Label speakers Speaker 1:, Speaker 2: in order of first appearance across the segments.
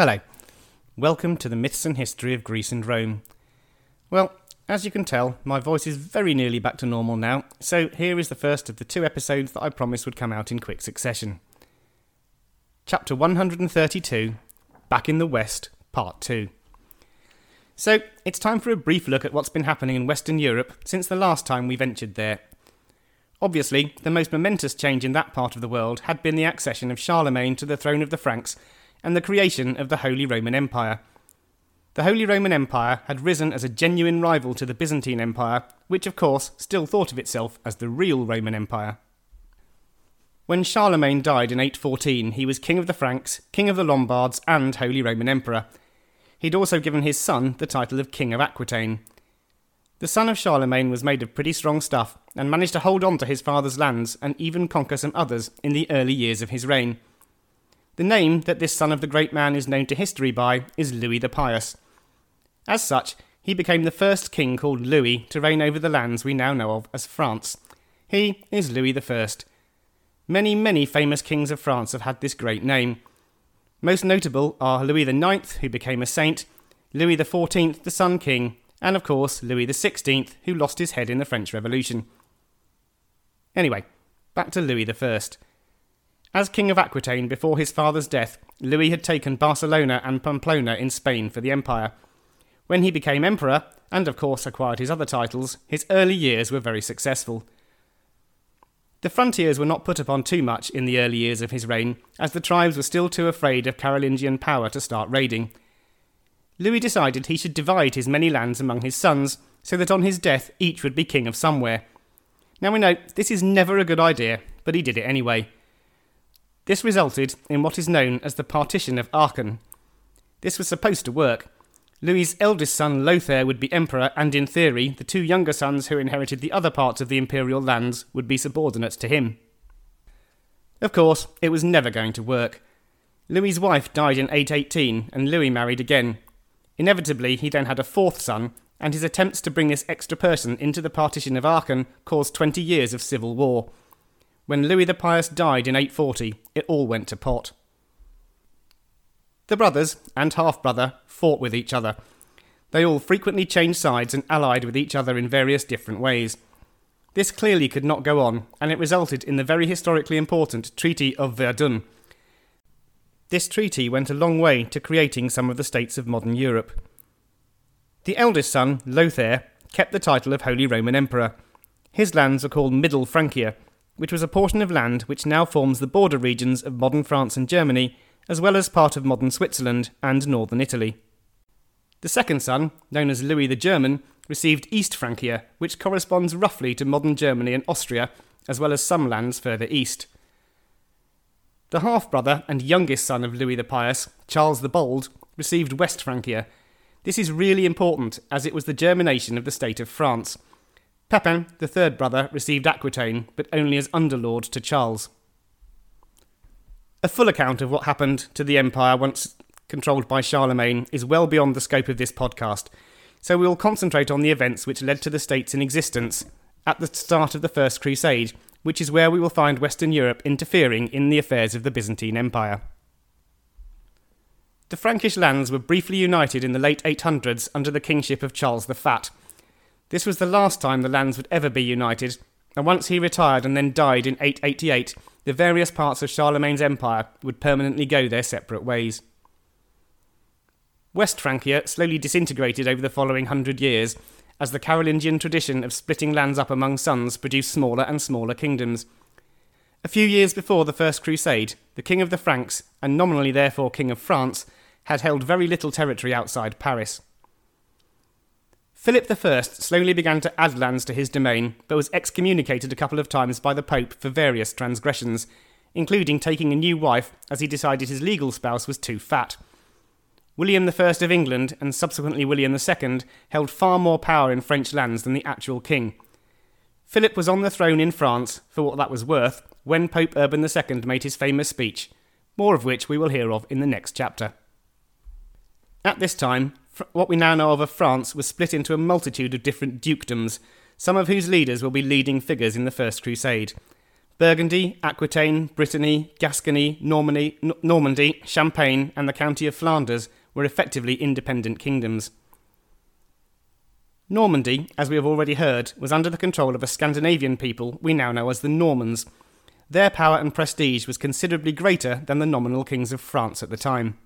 Speaker 1: Hello. Welcome to the Myths and History of Greece and Rome. Well, as you can tell, my voice is very nearly back to normal now, so here is the first of the two episodes that I promised would come out in quick succession. Chapter 132 Back in the West, Part 2. So, it's time for a brief look at what's been happening in Western Europe since the last time we ventured there. Obviously, the most momentous change in that part of the world had been the accession of Charlemagne to the throne of the Franks and the creation of the Holy Roman Empire. The Holy Roman Empire had risen as a genuine rival to the Byzantine Empire, which of course still thought of itself as the real Roman Empire. When Charlemagne died in 814, he was King of the Franks, King of the Lombards, and Holy Roman Emperor. He'd also given his son the title of King of Aquitaine. The son of Charlemagne was made of pretty strong stuff and managed to hold on to his father's lands and even conquer some others in the early years of his reign. The name that this son of the great man is known to history by is Louis the Pious. As such, he became the first king called Louis to reign over the lands we now know of as France. He is Louis I. Many, many famous kings of France have had this great name. Most notable are Louis IX, who became a saint, Louis XIV, the Sun King, and of course Louis XVI, who lost his head in the French Revolution. Anyway, back to Louis I. As King of Aquitaine before his father's death, Louis had taken Barcelona and Pamplona in Spain for the empire. When he became emperor, and of course acquired his other titles, his early years were very successful. The frontiers were not put upon too much in the early years of his reign, as the tribes were still too afraid of Carolingian power to start raiding. Louis decided he should divide his many lands among his sons, so that on his death each would be king of somewhere. Now we know this is never a good idea, but he did it anyway. This resulted in what is known as the Partition of Aachen. This was supposed to work. Louis's eldest son Lothair would be emperor, and in theory, the two younger sons who inherited the other parts of the imperial lands would be subordinate to him. Of course, it was never going to work. Louis's wife died in 818, and Louis married again. Inevitably, he then had a fourth son, and his attempts to bring this extra person into the partition of Aachen caused 20 years of civil war. When Louis the Pious died in 840, it all went to pot. The brothers and half brother fought with each other. They all frequently changed sides and allied with each other in various different ways. This clearly could not go on, and it resulted in the very historically important Treaty of Verdun. This treaty went a long way to creating some of the states of modern Europe. The eldest son, Lothair, kept the title of Holy Roman Emperor. His lands are called Middle Francia, which was a portion of land which now forms the border regions of modern France and Germany, as well as part of modern Switzerland and northern Italy. The second son, known as Louis the German, received East Francia, which corresponds roughly to modern Germany and Austria, as well as some lands further east. The half brother and youngest son of Louis the Pious, Charles the Bold, received West Francia. This is really important as it was the germination of the state of France. Pepin, the third brother, received Aquitaine, but only as underlord to Charles. A full account of what happened to the empire once controlled by Charlemagne is well beyond the scope of this podcast, so we will concentrate on the events which led to the states in existence at the start of the First Crusade, which is where we will find Western Europe interfering in the affairs of the Byzantine Empire. The Frankish lands were briefly united in the late 800s under the kingship of Charles the Fat, this was the last time the lands would ever be united, and once he retired and then died in 888, the various parts of Charlemagne's empire would permanently go their separate ways. West Francia slowly disintegrated over the following hundred years, as the Carolingian tradition of splitting lands up among sons produced smaller and smaller kingdoms. A few years before the First Crusade, the King of the Franks, and nominally therefore King of France, had held very little territory outside Paris. Philip I slowly began to add lands to his domain, but was excommunicated a couple of times by the Pope for various transgressions, including taking a new wife as he decided his legal spouse was too fat. William I of England and subsequently William II held far more power in French lands than the actual king. Philip was on the throne in France, for what that was worth, when Pope Urban II made his famous speech, more of which we will hear of in the next chapter. At this time, what we now know of, France was split into a multitude of different dukedoms, some of whose leaders will be leading figures in the First Crusade. Burgundy, Aquitaine, Brittany, Gascony, Normandy, Normandy, Champagne, and the county of Flanders were effectively independent kingdoms. Normandy, as we have already heard, was under the control of a Scandinavian people we now know as the Normans. Their power and prestige was considerably greater than the nominal kings of France at the time.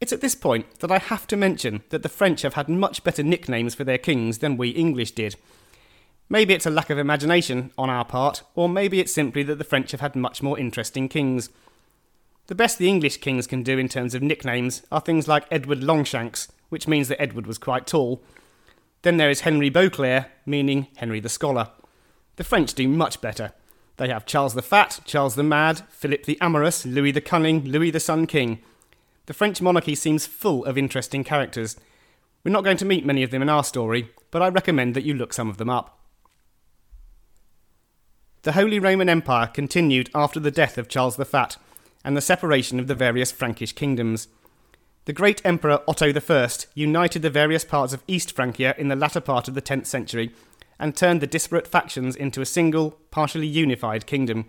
Speaker 1: It's at this point that I have to mention that the French have had much better nicknames for their kings than we English did. Maybe it's a lack of imagination on our part, or maybe it's simply that the French have had much more interesting kings. The best the English kings can do in terms of nicknames are things like Edward Longshanks, which means that Edward was quite tall. Then there is Henry Beauclerc, meaning Henry the Scholar. The French do much better. They have Charles the Fat, Charles the Mad, Philip the Amorous, Louis the Cunning, Louis the Sun King. The French monarchy seems full of interesting characters. We're not going to meet many of them in our story, but I recommend that you look some of them up. The Holy Roman Empire continued after the death of Charles the Fat and the separation of the various Frankish kingdoms. The great Emperor Otto I united the various parts of East Francia in the latter part of the 10th century and turned the disparate factions into a single, partially unified kingdom.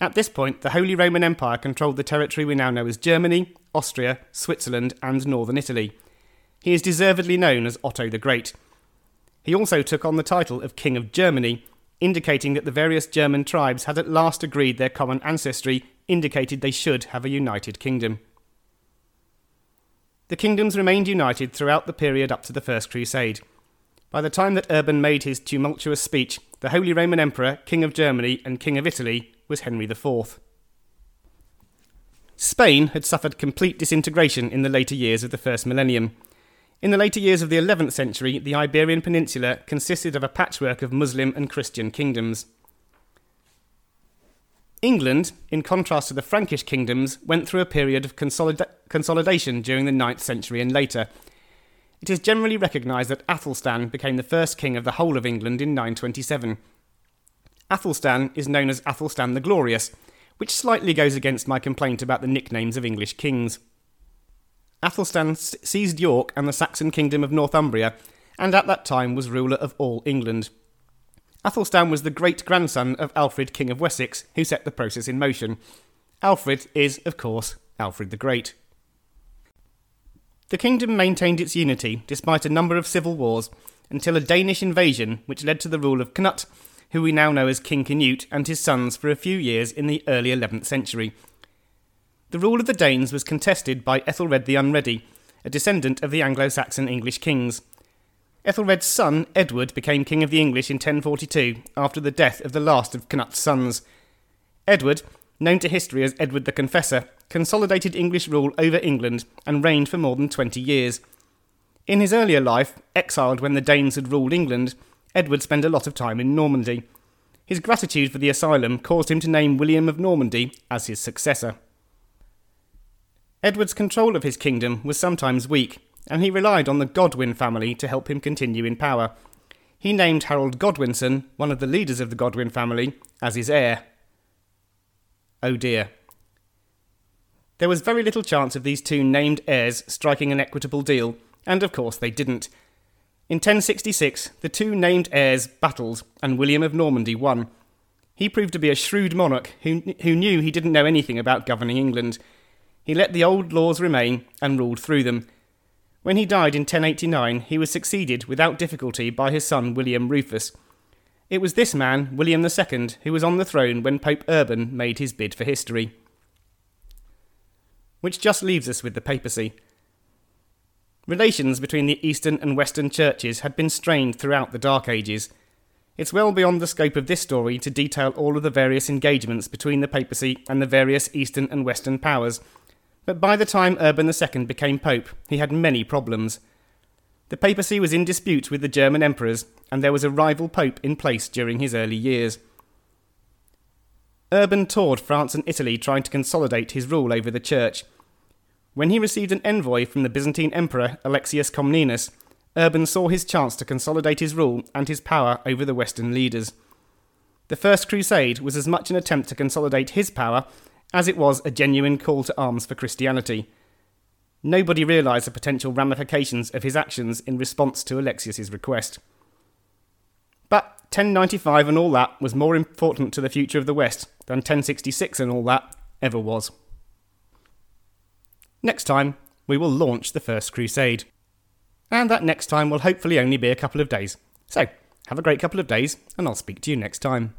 Speaker 1: At this point, the Holy Roman Empire controlled the territory we now know as Germany, Austria, Switzerland, and northern Italy. He is deservedly known as Otto the Great. He also took on the title of King of Germany, indicating that the various German tribes had at last agreed their common ancestry indicated they should have a united kingdom. The kingdoms remained united throughout the period up to the First Crusade. By the time that Urban made his tumultuous speech, the Holy Roman Emperor, King of Germany, and King of Italy was Henry IV. Spain had suffered complete disintegration in the later years of the first millennium. In the later years of the 11th century, the Iberian Peninsula consisted of a patchwork of Muslim and Christian kingdoms. England, in contrast to the Frankish kingdoms, went through a period of consolida- consolidation during the 9th century and later. It is generally recognised that Athelstan became the first king of the whole of England in 927. Athelstan is known as Athelstan the Glorious, which slightly goes against my complaint about the nicknames of English kings. Athelstan seized York and the Saxon kingdom of Northumbria, and at that time was ruler of all England. Athelstan was the great grandson of Alfred, King of Wessex, who set the process in motion. Alfred is, of course, Alfred the Great. The kingdom maintained its unity despite a number of civil wars until a Danish invasion, which led to the rule of Cnut, who we now know as King Canute, and his sons for a few years in the early 11th century. The rule of the Danes was contested by Ethelred the Unready, a descendant of the Anglo Saxon English kings. Ethelred's son, Edward, became king of the English in 1042 after the death of the last of Cnut's sons. Edward, known to history as Edward the Confessor, consolidated English rule over England and reigned for more than 20 years. In his earlier life, exiled when the Danes had ruled England, Edward spent a lot of time in Normandy. His gratitude for the asylum caused him to name William of Normandy as his successor. Edward's control of his kingdom was sometimes weak, and he relied on the Godwin family to help him continue in power. He named Harold Godwinson, one of the leaders of the Godwin family, as his heir. Oh dear. There was very little chance of these two named heirs striking an equitable deal, and of course they didn't. In 1066, the two named heirs battled, and William of Normandy won. He proved to be a shrewd monarch who, who knew he didn't know anything about governing England. He let the old laws remain and ruled through them, when he died in 1089, he was succeeded without difficulty by his son William Rufus. It was this man, William II, who was on the throne when Pope Urban made his bid for history. Which just leaves us with the papacy. Relations between the Eastern and Western churches had been strained throughout the Dark Ages. It's well beyond the scope of this story to detail all of the various engagements between the papacy and the various Eastern and Western powers but by the time Urban II became Pope, he had many problems. The papacy was in dispute with the German emperors, and there was a rival pope in place during his early years. Urban toured France and Italy trying to consolidate his rule over the church. When he received an envoy from the Byzantine emperor Alexius Comnenus, Urban saw his chance to consolidate his rule and his power over the Western leaders. The First Crusade was as much an attempt to consolidate his power as it was a genuine call to arms for Christianity. Nobody realised the potential ramifications of his actions in response to Alexius's request. But 1095 and all that was more important to the future of the West than 1066 and all that ever was. Next time, we will launch the First Crusade. And that next time will hopefully only be a couple of days. So, have a great couple of days, and I'll speak to you next time.